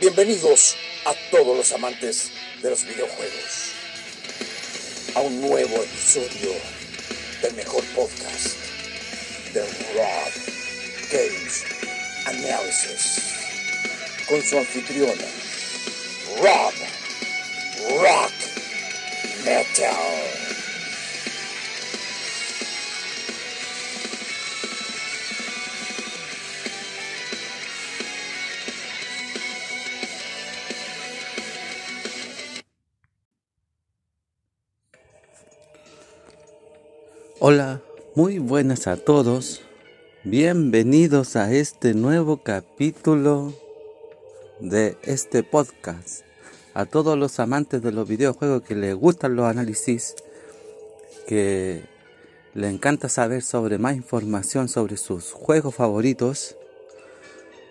Bienvenidos a todos los amantes de los videojuegos a un nuevo episodio del mejor podcast de Rob Games Analysis con su anfitriona Rob Rock Metal. Muy buenas a todos. Bienvenidos a este nuevo capítulo de este podcast. A todos los amantes de los videojuegos que les gustan los análisis, que les encanta saber sobre más información sobre sus juegos favoritos.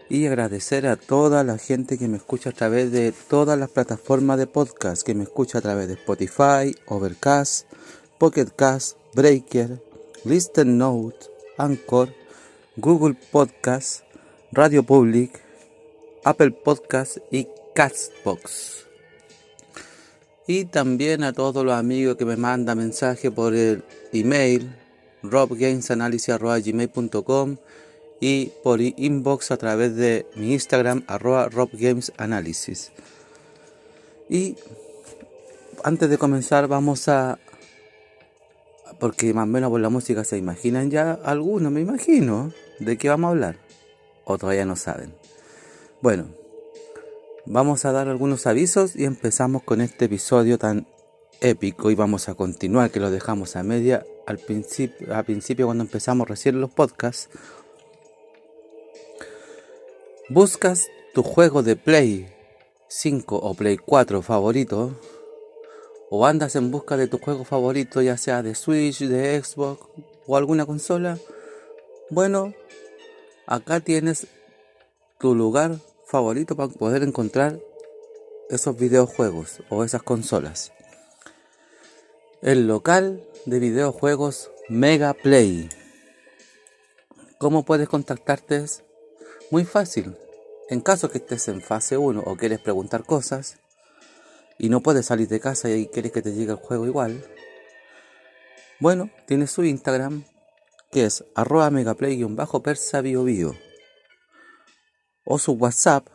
Y agradecer a toda la gente que me escucha a través de todas las plataformas de podcast, que me escucha a través de Spotify, Overcast, Pocket Cast, Breaker, Listen Note, Anchor, Google Podcast, Radio Public, Apple Podcast y Castbox. Y también a todos los amigos que me mandan mensaje por el email robgamesanalysis.gmail.com y por inbox a través de mi Instagram arroba robgamesanalysis. Y antes de comenzar vamos a porque más o menos por la música se imaginan ya algunos, me imagino, de qué vamos a hablar. O todavía no saben. Bueno, vamos a dar algunos avisos y empezamos con este episodio tan épico y vamos a continuar, que lo dejamos a media al principio, al principio cuando empezamos recién los podcasts. Buscas tu juego de Play 5 o Play 4 favorito o andas en busca de tu juego favorito, ya sea de Switch, de Xbox o alguna consola, bueno, acá tienes tu lugar favorito para poder encontrar esos videojuegos o esas consolas. El local de videojuegos Mega Play. ¿Cómo puedes contactarte? Muy fácil. En caso que estés en fase 1 o quieres preguntar cosas, y no puedes salir de casa y quieres que te llegue el juego igual, bueno, tienes su Instagram que es arroba megaplay-persa bio, o su WhatsApp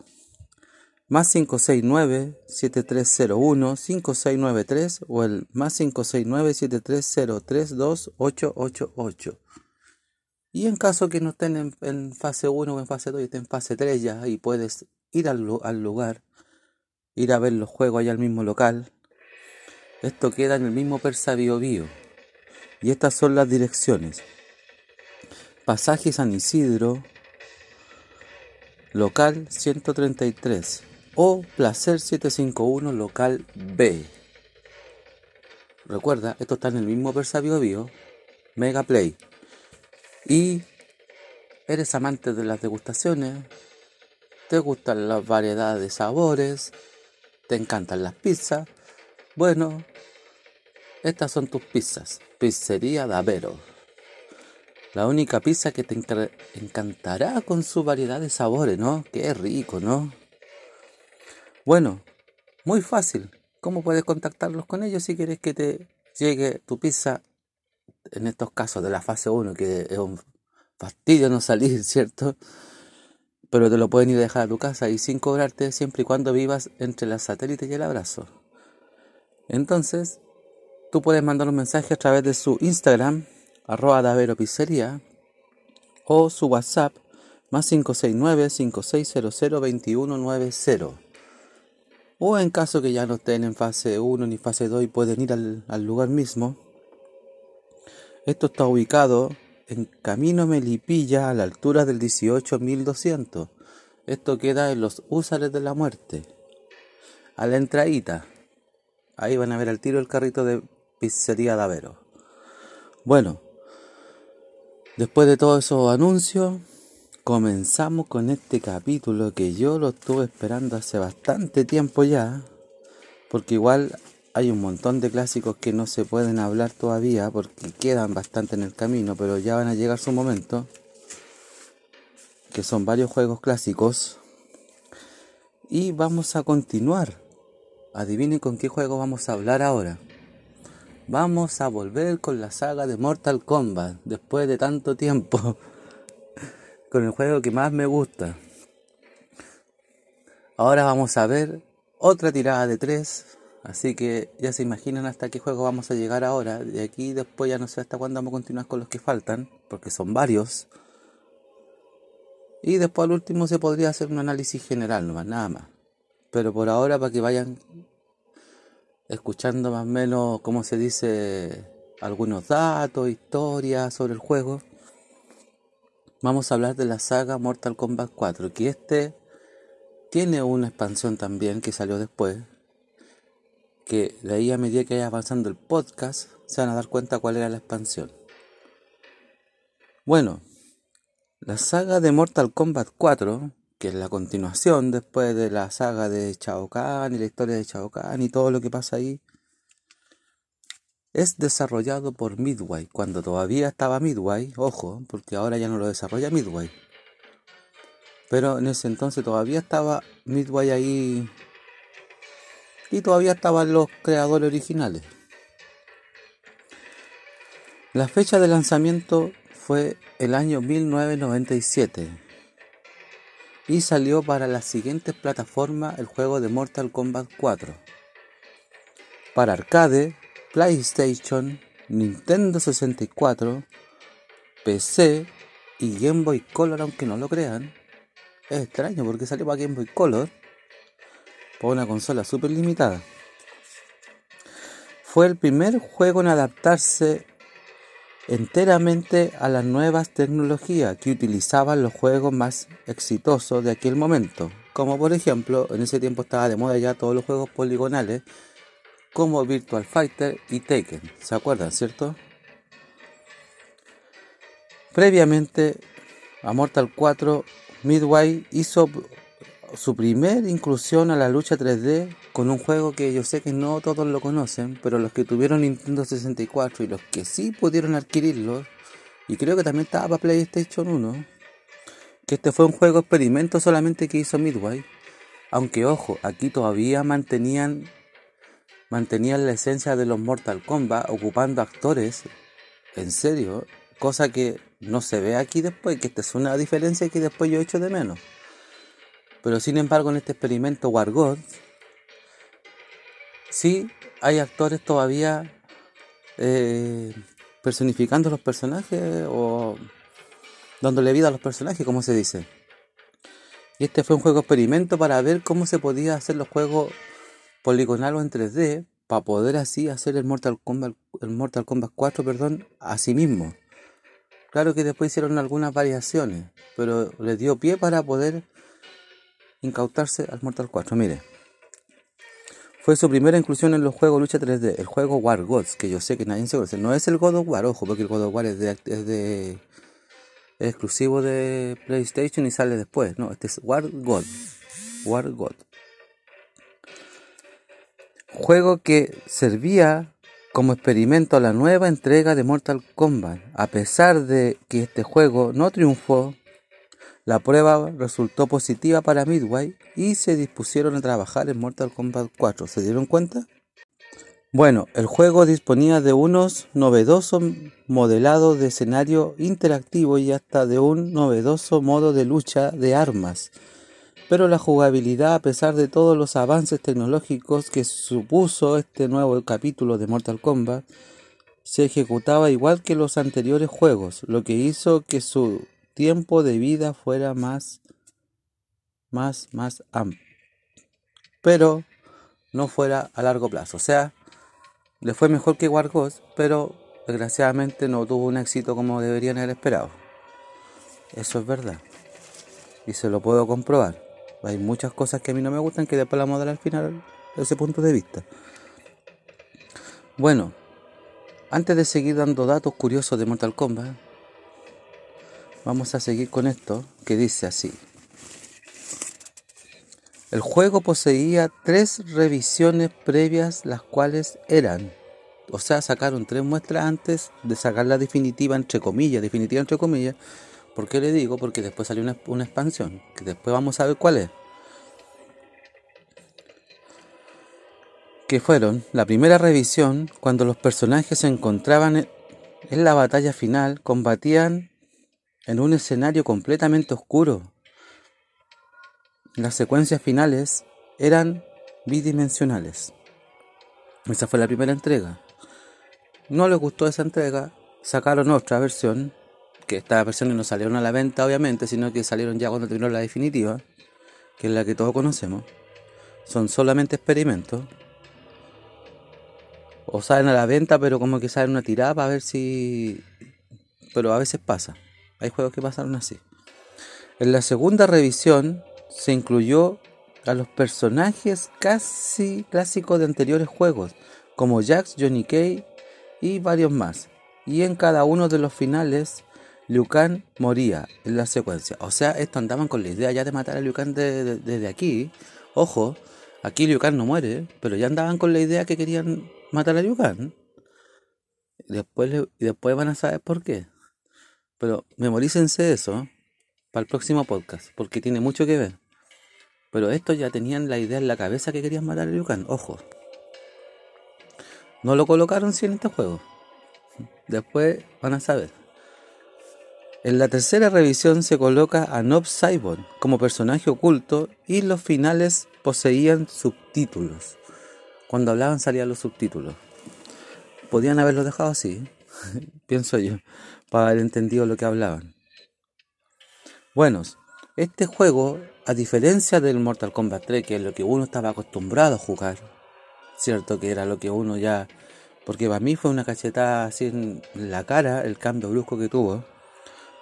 más 569-7301-5693 o el más 569-73032888. Y en caso que no estén en, fase 1 o en fase 2 y estén en fase 3 ya y puedes ir al lugar ir a ver los juegos allá al mismo local. Esto queda en el mismo Persa Bio, Bio. Y estas son las direcciones. Pasaje San Isidro, local 133 o Placer 751, local B. Recuerda, esto está en el mismo Persa Bio, Bio, Mega Play. Y eres amante de las degustaciones, te gustan las variedades de sabores, te encantan las pizzas, bueno, estas son tus pizzas. Pizzería Davero. La única pizza que te encantará con su variedad de sabores, ¿no? Qué rico, ¿no? Bueno, muy fácil. ¿Cómo puedes contactarlos con ellos si quieres que te llegue tu pizza? En estos casos de la fase 1, que es un fastidio no salir, ¿cierto? Pero te lo pueden ir a dejar a tu casa y sin cobrarte siempre y cuando vivas entre la satélite y el abrazo. Entonces, tú puedes mandar un mensaje a través de su Instagram, arroba Davero Pizzería, o su WhatsApp, más 569-5600-2190. O en caso que ya no estén en fase 1 ni fase 2 y pueden ir al, al lugar mismo. Esto está ubicado en Camino Melipilla a la altura del 18200. Esto queda en los Húsares de la Muerte. A la entradita. Ahí van a ver al tiro el carrito de Pizzería Davero. Bueno, después de todos esos anuncios, comenzamos con este capítulo que yo lo estuve esperando hace bastante tiempo ya. Porque igual hay un montón de clásicos que no se pueden hablar todavía porque quedan bastante en el camino, pero ya van a llegar su momento. Que son varios juegos clásicos. Y vamos a continuar. Adivinen con qué juego vamos a hablar ahora. Vamos a volver con la saga de Mortal Kombat después de tanto tiempo. con el juego que más me gusta. Ahora vamos a ver otra tirada de tres. Así que ya se imaginan hasta qué juego vamos a llegar ahora. De aquí después ya no sé hasta cuándo vamos a continuar con los que faltan. Porque son varios. Y después al último se podría hacer un análisis general, no más, nada más. Pero por ahora para que vayan escuchando más o menos, cómo se dice, algunos datos, historias sobre el juego, vamos a hablar de la saga Mortal Kombat 4, que este tiene una expansión también que salió después, que de ahí a medida que vaya avanzando el podcast, se van a dar cuenta cuál era la expansión. Bueno, la saga de Mortal Kombat 4 que es la continuación después de la saga de Shao Kahn y la historia de Shao Kahn y todo lo que pasa ahí, es desarrollado por Midway, cuando todavía estaba Midway, ojo, porque ahora ya no lo desarrolla Midway. Pero en ese entonces todavía estaba Midway ahí y todavía estaban los creadores originales. La fecha de lanzamiento fue el año 1997 y salió para las siguientes plataformas el juego de Mortal Kombat 4. Para arcade, PlayStation, Nintendo 64, PC y Game Boy Color, aunque no lo crean. Es extraño porque salió para Game Boy Color, por una consola súper limitada. Fue el primer juego en adaptarse enteramente a las nuevas tecnologías que utilizaban los juegos más exitosos de aquel momento, como por ejemplo en ese tiempo estaba de moda ya todos los juegos poligonales como Virtual Fighter y Taken, ¿se acuerdan, cierto? Previamente a Mortal 4, Midway hizo su primer inclusión a la lucha 3D con un juego que yo sé que no todos lo conocen, pero los que tuvieron Nintendo 64 y los que sí pudieron adquirirlo, y creo que también estaba para PlayStation 1, que este fue un juego experimento solamente que hizo Midway, aunque ojo, aquí todavía mantenían mantenían la esencia de los Mortal Kombat ocupando actores en serio, cosa que no se ve aquí después, que esta es una diferencia que después yo he hecho de menos. Pero sin embargo en este experimento Wargod sí hay actores todavía eh, personificando los personajes o dándole vida a los personajes, como se dice. Y este fue un juego experimento para ver cómo se podía hacer los juegos poligonales en 3D para poder así hacer el Mortal Kombat, el Mortal Kombat 4, perdón, a sí mismo. Claro que después hicieron algunas variaciones, pero les dio pie para poder incautarse al Mortal 4. Mire, fue su primera inclusión en los juegos lucha 3D, el juego War Gods, que yo sé que nadie se conoce. No es el God of War, ojo, porque el God of War es de, es de exclusivo de PlayStation y sale después. No, este es War God. War God. Juego que servía como experimento a la nueva entrega de Mortal Kombat. A pesar de que este juego no triunfó la prueba resultó positiva para Midway y se dispusieron a trabajar en Mortal Kombat 4. ¿Se dieron cuenta? Bueno, el juego disponía de unos novedosos modelados de escenario interactivo y hasta de un novedoso modo de lucha de armas. Pero la jugabilidad, a pesar de todos los avances tecnológicos que supuso este nuevo capítulo de Mortal Kombat, se ejecutaba igual que los anteriores juegos, lo que hizo que su tiempo de vida fuera más, más, más amplio. Pero no fuera a largo plazo. O sea, le fue mejor que Wargos, pero desgraciadamente no tuvo un éxito como deberían haber esperado. Eso es verdad. Y se lo puedo comprobar. Hay muchas cosas que a mí no me gustan que después la model al final de ese punto de vista. Bueno, antes de seguir dando datos curiosos de Mortal Kombat, Vamos a seguir con esto que dice así. El juego poseía tres revisiones previas, las cuales eran, o sea, sacaron tres muestras antes de sacar la definitiva, entre comillas, definitiva entre comillas. ¿Por qué le digo? Porque después salió una, una expansión, que después vamos a ver cuál es. que fueron la primera revisión cuando los personajes se encontraban en la batalla final, combatían en un escenario completamente oscuro. Las secuencias finales eran bidimensionales. Esa fue la primera entrega. No les gustó esa entrega, sacaron otra versión, que estas versiones no salieron a la venta obviamente, sino que salieron ya cuando terminó la definitiva, que es la que todos conocemos. Son solamente experimentos. O salen a la venta, pero como que salen una tirada para ver si... Pero a veces pasa. Hay juegos que pasaron así. En la segunda revisión se incluyó a los personajes casi clásicos de anteriores juegos, como Jax, Johnny Kay y varios más. Y en cada uno de los finales, Liu Kang moría en la secuencia. O sea, esto andaban con la idea ya de matar a Liu Kang desde aquí. Ojo, aquí Liu Kang no muere, pero ya andaban con la idea que querían matar a Liu Kang. Después, y después van a saber por qué. Pero memorícense eso para el próximo podcast, porque tiene mucho que ver. Pero estos ya tenían la idea en la cabeza que querían matar a Liu Kang. Ojo. No lo colocaron si en este juego. Después van a saber. En la tercera revisión se coloca a Nob Cyborg como personaje oculto y los finales poseían subtítulos. Cuando hablaban salían los subtítulos. Podían haberlo dejado así, pienso yo, para haber entendido lo que hablaban. Bueno, este juego a diferencia del Mortal Kombat 3, que es lo que uno estaba acostumbrado a jugar, cierto que era lo que uno ya, porque para mí fue una cachetada así en la cara el cambio brusco que tuvo,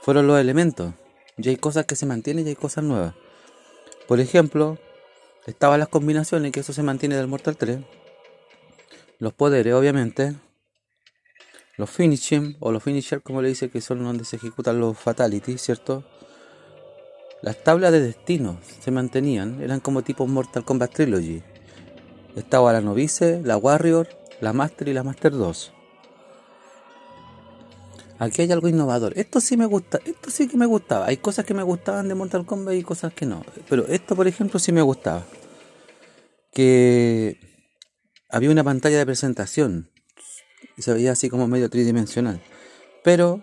fueron los elementos. Y hay cosas que se mantienen y hay cosas nuevas. Por ejemplo, estaban las combinaciones, que eso se mantiene del Mortal 3. Los poderes, obviamente. Los finishing, o los finisher, como le dice, que son donde se ejecutan los fatalities, ¿cierto? Las tablas de destino se mantenían, eran como tipo Mortal Kombat Trilogy. Estaba la Novice, la Warrior, la Master y la Master 2. Aquí hay algo innovador. Esto sí me gusta, esto sí que me gustaba. Hay cosas que me gustaban de Mortal Kombat y cosas que no. Pero esto, por ejemplo, sí me gustaba. Que había una pantalla de presentación. Y se veía así como medio tridimensional. Pero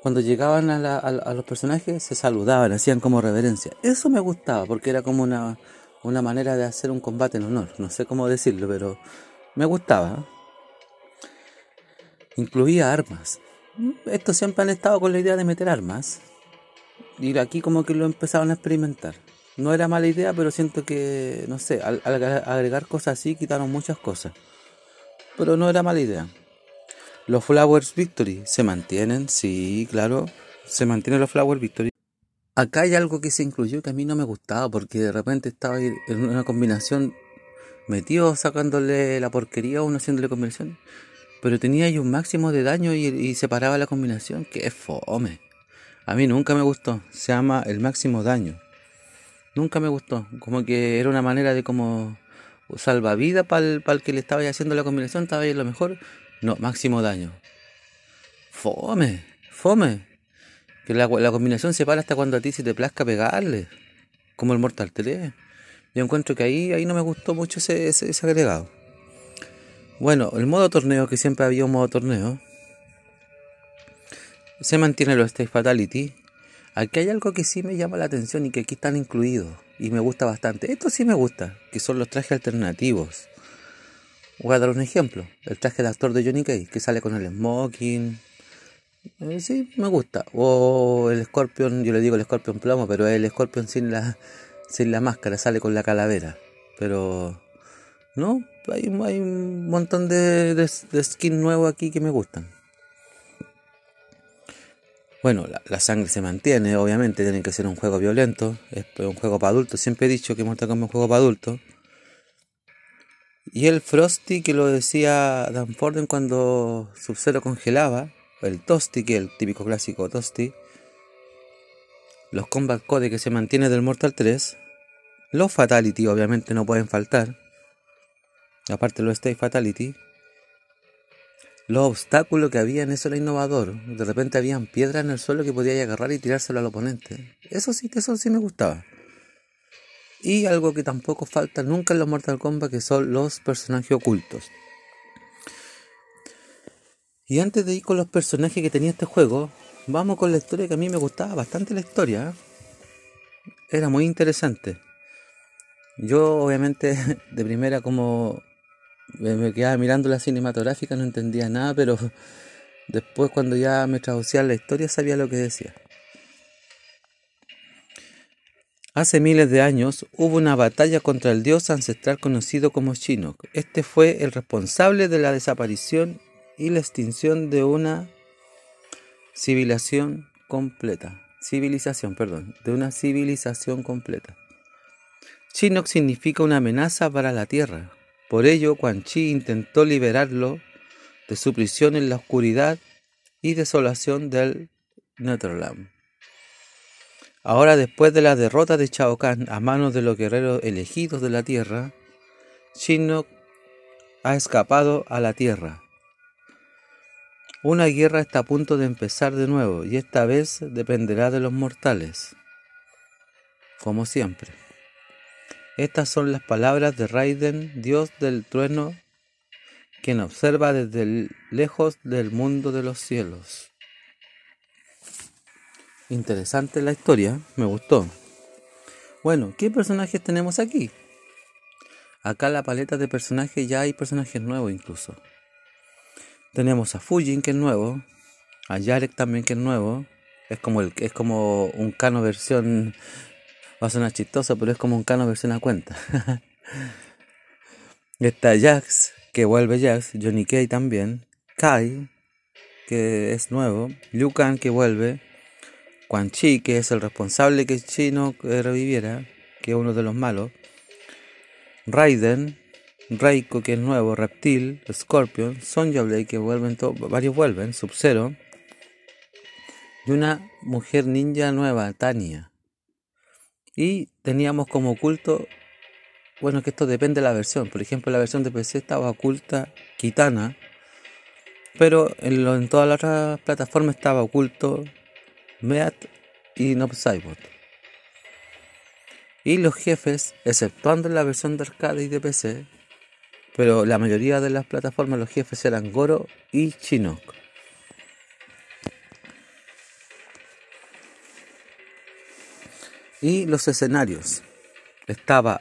cuando llegaban a, los personajes se saludaban, hacían como reverencia. Eso me gustaba porque era como una, una manera de hacer un combate en honor. No sé cómo decirlo, pero me gustaba. Incluía armas. Estos siempre han estado con la idea de meter armas. Y aquí como que lo empezaron a experimentar. No era mala idea, pero siento que, no sé, al agregar cosas así quitaron muchas cosas. Pero no era mala idea. Los Flowers Victory se mantienen, sí, claro, se mantienen los Flowers Victory. Acá hay algo que se incluyó que a mí no me gustaba porque de repente estaba en una combinación metido sacándole la porquería a uno haciéndole combinación. Pero tenía ahí un máximo de daño y, y separaba la combinación. Es fome. A mí nunca me gustó. Se llama el máximo daño. Nunca me gustó. Como que era una manera de como salvavidas para el, el que le estaba haciendo la combinación. Estaba ahí lo mejor. No, máximo daño. Fome, fome. Que la, combinación se para hasta cuando a ti se te plazca pegarle. Como el Mortal 3. Yo encuentro que ahí, ahí no me gustó mucho ese, ese, agregado. Bueno, el modo torneo, que siempre había un modo torneo. Se mantiene los State Fatality. Aquí hay algo que sí me llama la atención y que aquí están incluidos. Y me gusta bastante. Esto sí me gusta. Que son los trajes alternativos. Voy a dar un ejemplo. El traje de actor de Johnny Cage, que sale con el smoking. Eh, sí, me gusta. O el Scorpion, yo le digo el Scorpion plomo, pero el Scorpion sin la, sin la máscara, sale con la calavera. Pero, no, hay, hay un montón de, de, skins nuevos aquí que me gustan. Bueno, la, la, sangre se mantiene, obviamente, tiene que ser un juego violento, es un juego para adultos. Siempre he dicho que Mortal Kombat es un juego para adultos. Y el Frosty que lo decía Dan Forden cuando Sub-Zero congelaba, el Toasty, que es el típico clásico Toasty, los Combat Code que se mantiene del Mortal 3, los Fatality obviamente no pueden faltar, aparte los Stay Fatality, los obstáculos que había en eso era innovador, de repente habían piedras en el suelo que podía agarrar y tirárselo al oponente, eso sí, eso sí me gustaba. Y algo que tampoco falta nunca en los Mortal Kombat, que son los personajes ocultos. Y antes de ir con los personajes que tenía este juego, vamos con la historia que a mí me gustaba bastante la historia. ¿eh? Era muy interesante. Yo obviamente de primera como me quedaba mirando la cinematográfica no entendía nada, pero después cuando ya me traducía la historia sabía lo que decía. Hace miles de años hubo una batalla contra el dios ancestral conocido como Shinnok. Este fue el responsable de la desaparición y la extinción de una civilización completa. Civilización, perdón, de una civilización completa. Shinnok significa una amenaza para la Tierra. Por ello, Quan Chi intentó liberarlo de su prisión en la oscuridad y desolación del Netherland. Ahora, después de la derrota de Chao Kahn a manos de los guerreros elegidos de la Tierra, Shinnok ha escapado a la Tierra. Una guerra está a punto de empezar de nuevo y esta vez dependerá de los mortales, como siempre. Estas son las palabras de Raiden, dios del trueno, quien observa desde lejos del mundo de los cielos. Interesante la historia, me gustó. Bueno, ¿qué personajes tenemos aquí? Acá la paleta de personajes ya hay personajes nuevos incluso. Tenemos a Fujin que es nuevo, a Yarek también que es nuevo. Es como el es como un cano versión Va a sonar chistoso, pero es como un cano versión a cuenta. Está Jax, que vuelve Jax, Johnny Kay también, Kai, que es nuevo, Liu que vuelve, Quan Chi, que es el responsable que Chino reviviera, que es uno de los malos, Raiden, Reiko, que es nuevo, Reptil, Scorpion, Sonja Blade, que vuelven, varios vuelven, Sub-Zero, y una mujer ninja nueva, Tania. Y teníamos como oculto, bueno, que esto depende de la versión. Por ejemplo, la versión de PC estaba oculta Kitana, pero en, en todas las otras plataformas estaba oculto Meat y Nob Y los jefes, exceptuando la versión de arcade y de PC, pero la mayoría de las plataformas los jefes eran Goro y Chinook. Y los escenarios. Estaba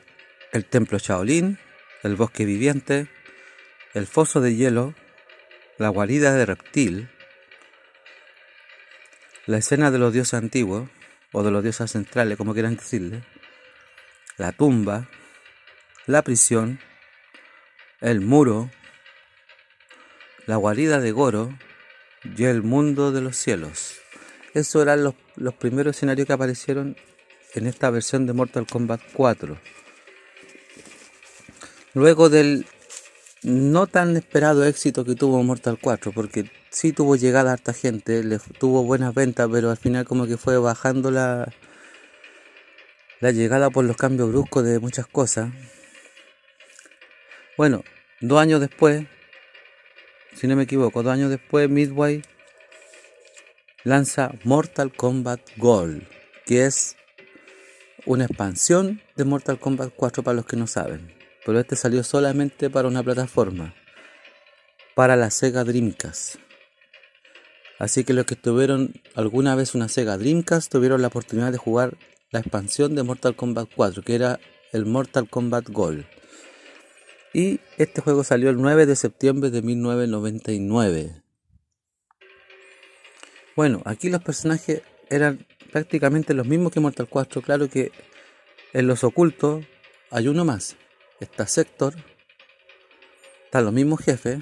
el templo Shaolin, el bosque viviente, el foso de hielo, la guarida de reptil, la escena de los dioses antiguos, o de los dioses centrales, como quieran decirle, la tumba, la prisión, el muro, la guarida de Goro y el mundo de los cielos. Esos eran los, los primeros escenarios que aparecieron en esta versión de Mortal Kombat 4. Luego del no tan esperado éxito que tuvo Mortal 4, porque sí tuvo llegada a harta gente, le tuvo buenas ventas, pero al final como que fue bajando la, la llegada por los cambios bruscos de muchas cosas. Bueno, dos años después, si no me equivoco, dos años después, Midway lanza Mortal Kombat Gold, que es una expansión de Mortal Kombat 4 para los que no saben. Pero este salió solamente para una plataforma, para la Sega Dreamcast. Así que los que tuvieron alguna vez una Sega Dreamcast tuvieron la oportunidad de jugar la expansión de Mortal Kombat 4, que era el Mortal Kombat Gold. Y este juego salió el 9 de septiembre de 1999. Bueno, aquí los personajes eran prácticamente los mismos que Mortal 4. Claro que en los ocultos hay uno más. Está Sector. Están los mismos jefes.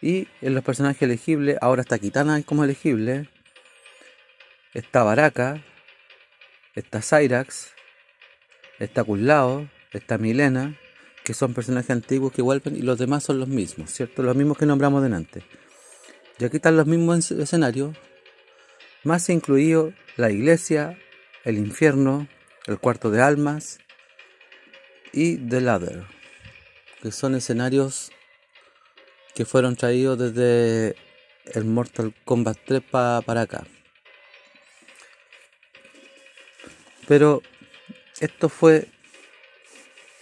Y en los personajes elegibles, ahora está Kitana como elegible. Está Baraka. Está Cyrax. Está Kullao. Está Milena. Que son personajes antiguos que vuelven. Y los demás son los mismos, ¿cierto? Los mismos que nombramos delante. Y aquí están los mismos escenarios más incluido la iglesia, el infierno, el cuarto de almas y The Ladder, que son escenarios que fueron traídos desde el Mortal Kombat 3 para acá. Pero esto fue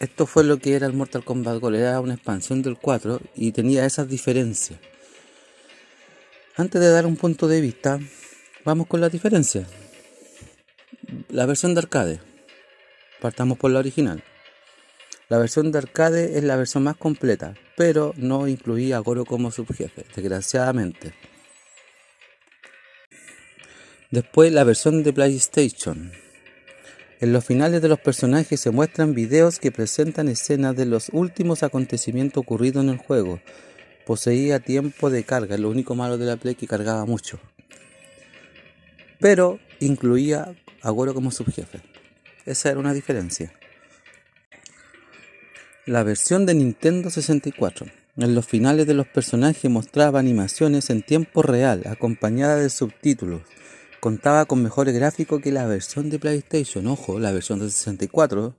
esto fue lo que era el Mortal Kombat Gold, era una expansión del 4 y tenía esas diferencias. Antes de dar un punto de vista, vamos con las diferencias. La versión de arcade. Partamos por la original. La versión de arcade es la versión más completa, pero no incluía a Goro como subjefe, desgraciadamente. Después la versión de PlayStation. En los finales de los personajes se muestran videos que presentan escenas de los últimos acontecimientos ocurridos en el juego. Poseía tiempo de carga, lo único malo de la Play que cargaba mucho. Pero incluía a Goro como subjefe. Esa era una diferencia. La versión de Nintendo 64. En los finales de los personajes mostraba animaciones en tiempo real, acompañadas de subtítulos contaba con mejores gráficos que la versión de PlayStation. Ojo, la versión de 64,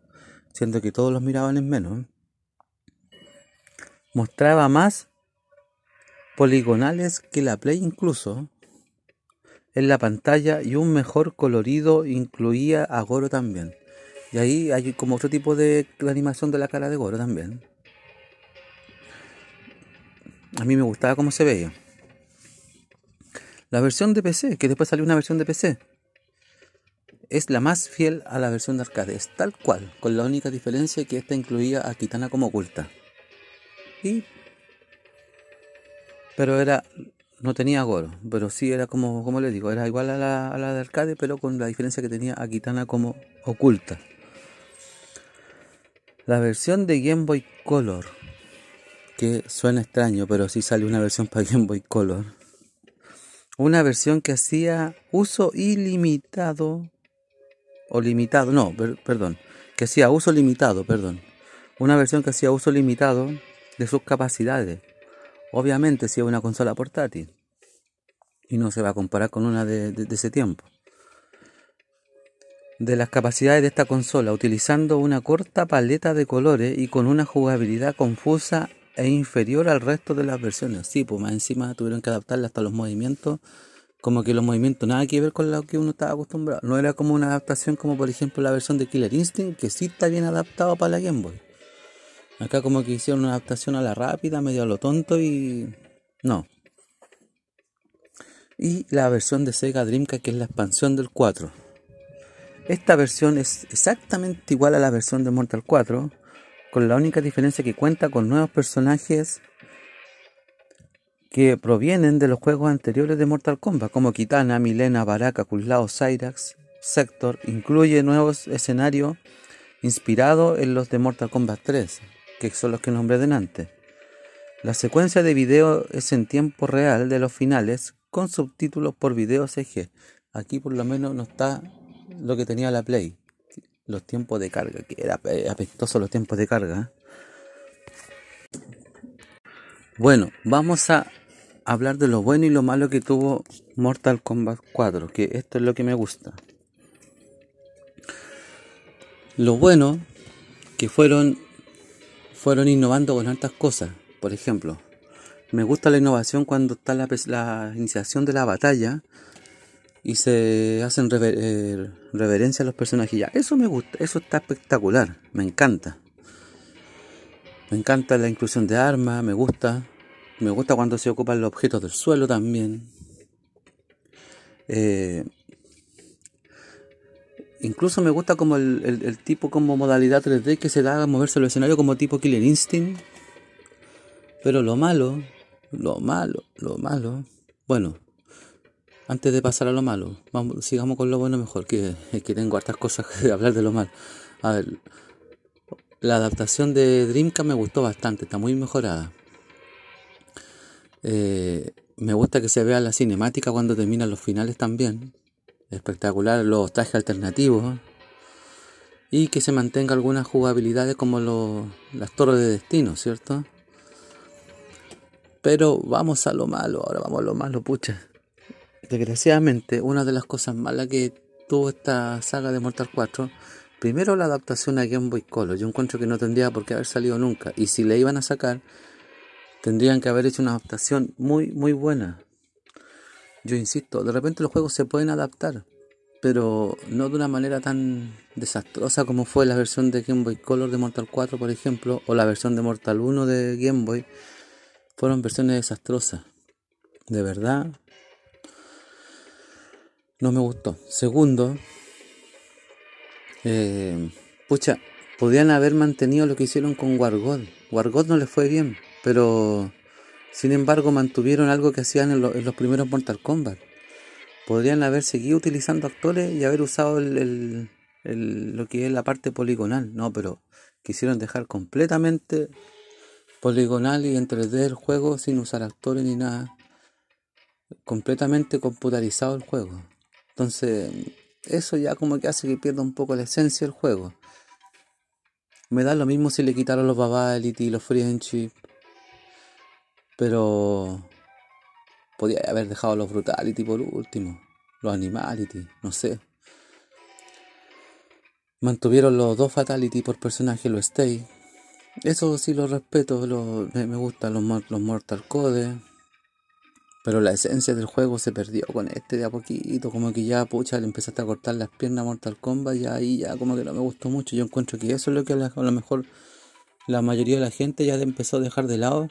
siendo que todos los miraban en menos. Mostraba más poligonales que la Play incluso en la pantalla y un mejor colorido incluía a Goro también. Y ahí hay como otro tipo de animación de la cara de Goro también. A mí me gustaba cómo se veía. La versión de PC, que después salió una versión de PC, es la más fiel a la versión de arcade. Es tal cual, con la única diferencia que esta incluía a Kitana como oculta. Y. Pero era. No tenía Goro, pero sí era como, como les digo, era igual a la, a la de arcade, pero con la diferencia que tenía a Kitana como oculta. La versión de Game Boy Color, que suena extraño, pero sí sale una versión para Game Boy Color una versión que hacía uso ilimitado o limitado, no, perdón, que hacía uso limitado, perdón. Una versión que hacía uso limitado de sus capacidades. Obviamente si es una consola portátil y no se va a comparar con una de, de ese tiempo. De las capacidades de esta consola utilizando una corta paleta de colores y con una jugabilidad confusa es inferior al resto de las versiones. Sí, pues más encima tuvieron que adaptarla hasta los movimientos, como que los movimientos nada que ver con lo que uno estaba acostumbrado. No era como una adaptación como por ejemplo la versión de Killer Instinct, que sí está bien adaptado para la Game Boy. Acá como que hicieron una adaptación a la rápida, medio a lo tonto y... No. Y la versión de Sega Dreamcast, que es la expansión del 4. Esta versión es exactamente igual a la versión de Mortal 4, con la única diferencia que cuenta con nuevos personajes que provienen de los juegos anteriores de Mortal Kombat, como Kitana, Milena, Baraka, Kullao, Cyrax, Sector, incluye nuevos escenarios inspirados en los de Mortal Kombat 3, que son los que nombré delante. La secuencia de video es en tiempo real de los finales con subtítulos por video CG. Aquí por lo menos no está lo que tenía la Play los tiempos de carga, que era apestoso los tiempos de carga. Bueno, vamos a hablar de lo bueno y lo malo que tuvo Mortal Kombat 4, que esto es lo que me gusta. Lo bueno que fueron fueron innovando con tantas cosas. Por ejemplo, me gusta la innovación cuando está la, la iniciación de la batalla y se hacen eh, reverencia a los personajes. Ya, eso me gusta, eso está espectacular, me encanta. Me encanta la inclusión de armas, me gusta. Me gusta cuando se ocupan los objetos del suelo también. Eh, incluso me gusta como el, tipo como modalidad 3D que se da a moverse el escenario como tipo Killer Instinct. Pero lo malo, lo malo, lo malo. Bueno, antes de pasar a lo malo, sigamos con lo bueno mejor, que, que tengo hartas cosas que hablar de lo malo. A ver, la adaptación de Dreamcast me gustó bastante, está muy mejorada. Eh, me gusta que se vea la cinemática cuando terminan los finales también. Espectacular los trajes alternativos. Y que se mantenga algunas jugabilidades como las torres de destino, ¿cierto? Pero vamos a lo malo, ahora vamos a lo malo, pucha desgraciadamente, una de las cosas malas que tuvo esta saga de Mortal 4, primero la adaptación a Game Boy Color. Yo encuentro que no tendría por qué haber salido nunca. Y si le iban a sacar, tendrían que haber hecho una adaptación muy, muy buena. Yo insisto, de repente los juegos se pueden adaptar. pero no de una manera tan desastrosa como fue la versión de Game Boy Color de Mortal 4, por ejemplo, o la versión de Mortal 1 de Game Boy. Fueron versiones desastrosas. De verdad, no me gustó. Segundo, eh, pucha, podían haber mantenido lo que hicieron con Wargod. Wargod no les fue bien, pero sin embargo mantuvieron algo que hacían en, los primeros Mortal Kombat podrían haber seguido utilizando actores y haber usado el, lo que es la parte poligonal, no, pero quisieron dejar completamente poligonal y en 3D el juego sin usar actores ni nada, completamente computarizado el juego. Entonces, eso ya como que hace que pierda un poco la esencia del juego. Me da lo mismo si le quitaron los Babality y los Friendship, pero Podía haber dejado los Brutality por último. Los Animality, no sé. Mantuvieron los dos Fatality por personaje, los Stay. Eso sí lo respeto, me, gustan los, los Mortal Code. Pero la esencia del juego se perdió con este de a poquito. Como que ya, pucha, le empezaste a cortar las piernas a Mortal Kombat. Y ahí ya como que no me gustó mucho. Yo encuentro que eso es lo que a, lo mejor la mayoría de la gente ya empezó a dejar de lado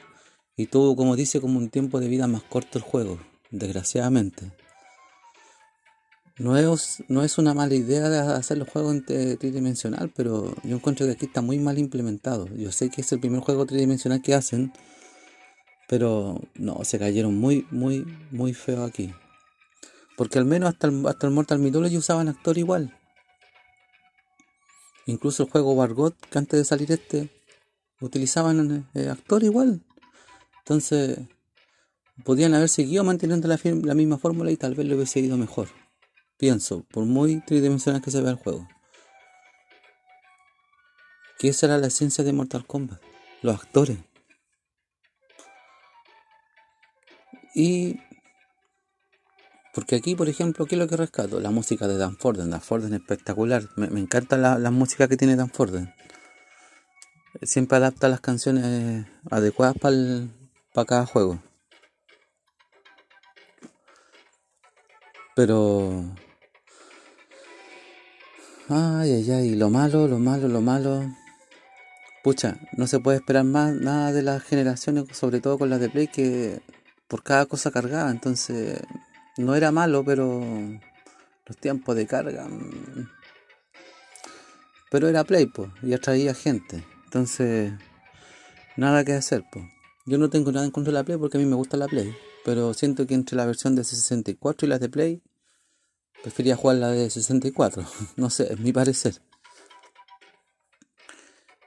y tuvo, como dice, como un tiempo de vida más corto el juego, desgraciadamente. No es, no es una mala idea de hacer los juegos tridimensional, pero yo encuentro que aquí está muy mal implementado. Yo sé que es el primer juego tridimensional que hacen, pero no, se cayeron muy, muy, muy feo aquí. Porque al menos hasta el, hasta el Mortal Mythology usaban actor igual. Incluso el juego Bargot, que antes de salir este, utilizaban eh, actor igual. Entonces, podrían haber seguido manteniendo la, la misma fórmula y tal vez lo hubiese ido mejor. Pienso, por muy tridimensional que se vea el juego. Que esa era la esencia de Mortal Kombat. Los actores. Y porque aquí, por ejemplo, ¿qué es lo que rescato? La música de Dan Forden. Dan Forden es espectacular. Me, encanta la, música que tiene Dan Forden. Siempre adapta las canciones adecuadas para para cada juego. Pero... Ay, ay, ay, lo malo, lo malo, lo malo. Pucha, no se puede esperar más nada de las generaciones, sobre todo con las de Play, que por cada cosa cargada. Entonces, no era malo, pero los tiempos de carga. Mm, pero era Play, pues, y atraía gente. Entonces, nada que hacer, pues. Yo no tengo nada en contra de la Play porque a mí me gusta la Play. Pero siento que entre la versión de 64 y la de Play, prefería jugar la de 64. no sé, es mi parecer.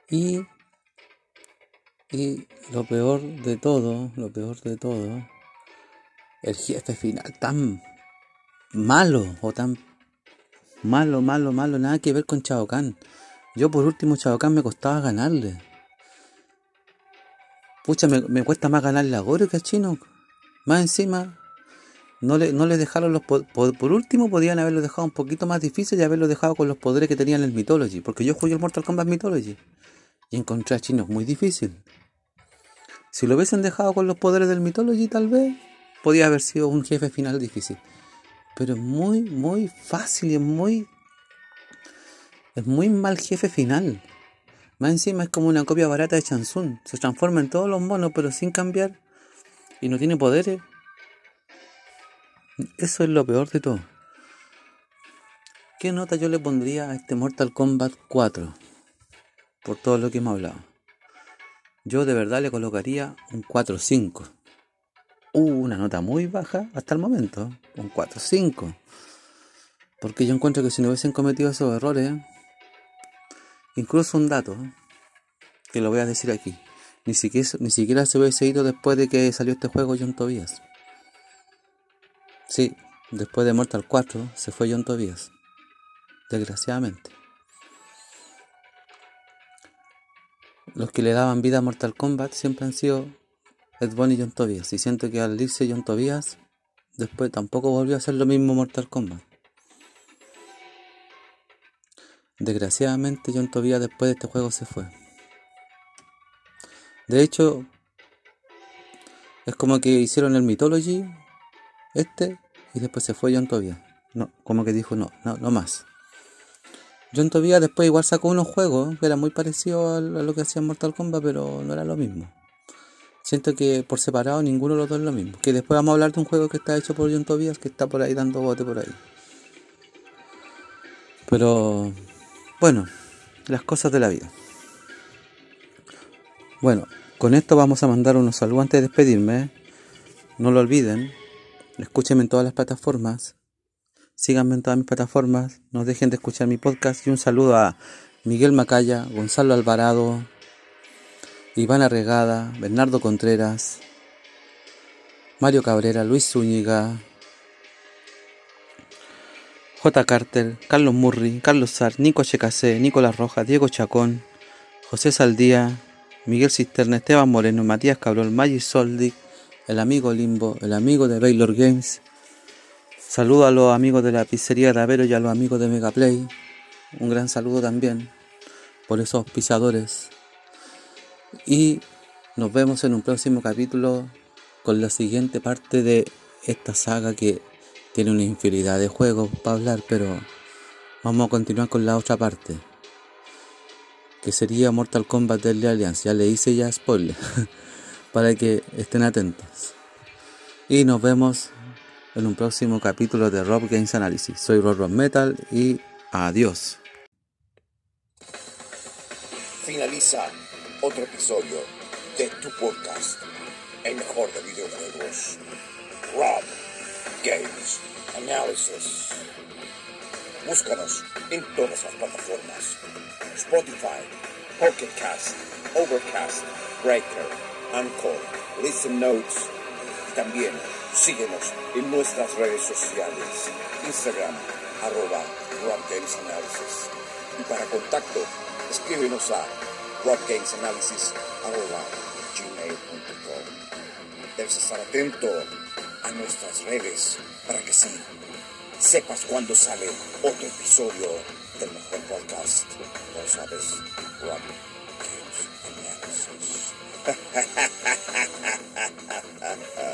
Y, y lo peor de todo, lo peor de todo, el jefe final tan malo o tan malo, malo, malo, nada que ver con Chao Kahn. Yo por último Chao Kahn me costaba ganarle. Pucha, me, cuesta más ganarle a Goro que a Chino. Más encima, no le, no le dejaron los por, por, último podían haberlo dejado un poquito más difícil y haberlo dejado con los poderes que tenían en el Mythology. Porque yo jugué el Mortal Kombat Mythology. Y encontré a Chino muy difícil. Si lo hubiesen dejado con los poderes del Mythology, tal vez podía haber sido un jefe final difícil. Pero es muy, muy fácil y es muy. Es muy mal jefe final. Más encima es como una copia barata de Chansun. Se transforma en todos los monos, pero sin cambiar. Y no tiene poderes. Eso es lo peor de todo. ¿Qué nota yo le pondría a este Mortal Kombat 4? Por todo lo que hemos hablado. Yo de verdad le colocaría un 4-5. Uh, una nota muy baja hasta el momento. Un 4-5. Porque yo encuentro que si no hubiesen cometido esos errores, Incluso un dato que lo voy a decir aquí. Ni siquiera, ni siquiera se hubiese ido después de que salió este juego John Tobias. Sí, después de Mortal 4 se fue John Tobias. Desgraciadamente. Los que le daban vida a Mortal Kombat siempre han sido Ed Boon y John Tobias. Y siento que al irse John Tobias, después tampoco volvió a hacer lo mismo Mortal Kombat. Desgraciadamente John Tobias después de este juego se fue. De hecho, es como que hicieron el Mythology, este, y después se fue John Tobias. No, como que dijo, no, no, no más. John Tobias después igual sacó unos juegos que eran muy parecidos a lo que hacía Mortal Kombat, pero no era lo mismo. Siento que por separado ninguno de los dos es lo mismo. Que después vamos a hablar de un juego que está hecho por John Tobias que está por ahí dando bote por ahí. Pero bueno, las cosas de la vida. Bueno, con esto vamos a mandar unos saludos antes de despedirme. No lo olviden. Escúchenme en todas las plataformas. Síganme en todas mis plataformas, no dejen de escuchar mi podcast y un saludo a Miguel Macaya, Gonzalo Alvarado, Iván Arregada, Bernardo Contreras, Mario Cabrera, Luis Zúñiga, J. Carter, Carlos Murri, Carlos Sar, Nico Checasé, Nicolás Rojas, Diego Chacón, José Saldía, Miguel Cisterna, Esteban Moreno, Matías Cabrón, Maggi Soldic, el amigo Limbo, el amigo de Baylor Games, Saludo a los amigos de la pizzería Ravero y a los amigos de Megaplay. Un gran saludo también por esos pisadores. Y nos vemos en un próximo capítulo con la siguiente parte de esta saga que tiene una infinidad de juegos para hablar, pero vamos a continuar con la otra parte. Que sería Mortal Kombat Deadly Alliance. Ya le hice ya spoiler. para que estén atentos. Y nos vemos en un próximo capítulo de Rob Games Analysis. Soy Rob Rob Metal y adiós. Finaliza otro episodio de tu podcast, el mejor de videojuegos. Rob Games Analysis. Búscanos en todas las plataformas. Spotify, Pocket Cast, Overcast, Breaker, Anchor, Listen Notes y también Síguenos en nuestras redes sociales, Instagram, arroba Analysis. Y para contacto, escríbenos a robgamesanalysis arroba gmail.com. Debes estar atento a nuestras redes para que sí sepas cuando sale otro episodio del mejor podcast. No sabes, Rob Games Analysis.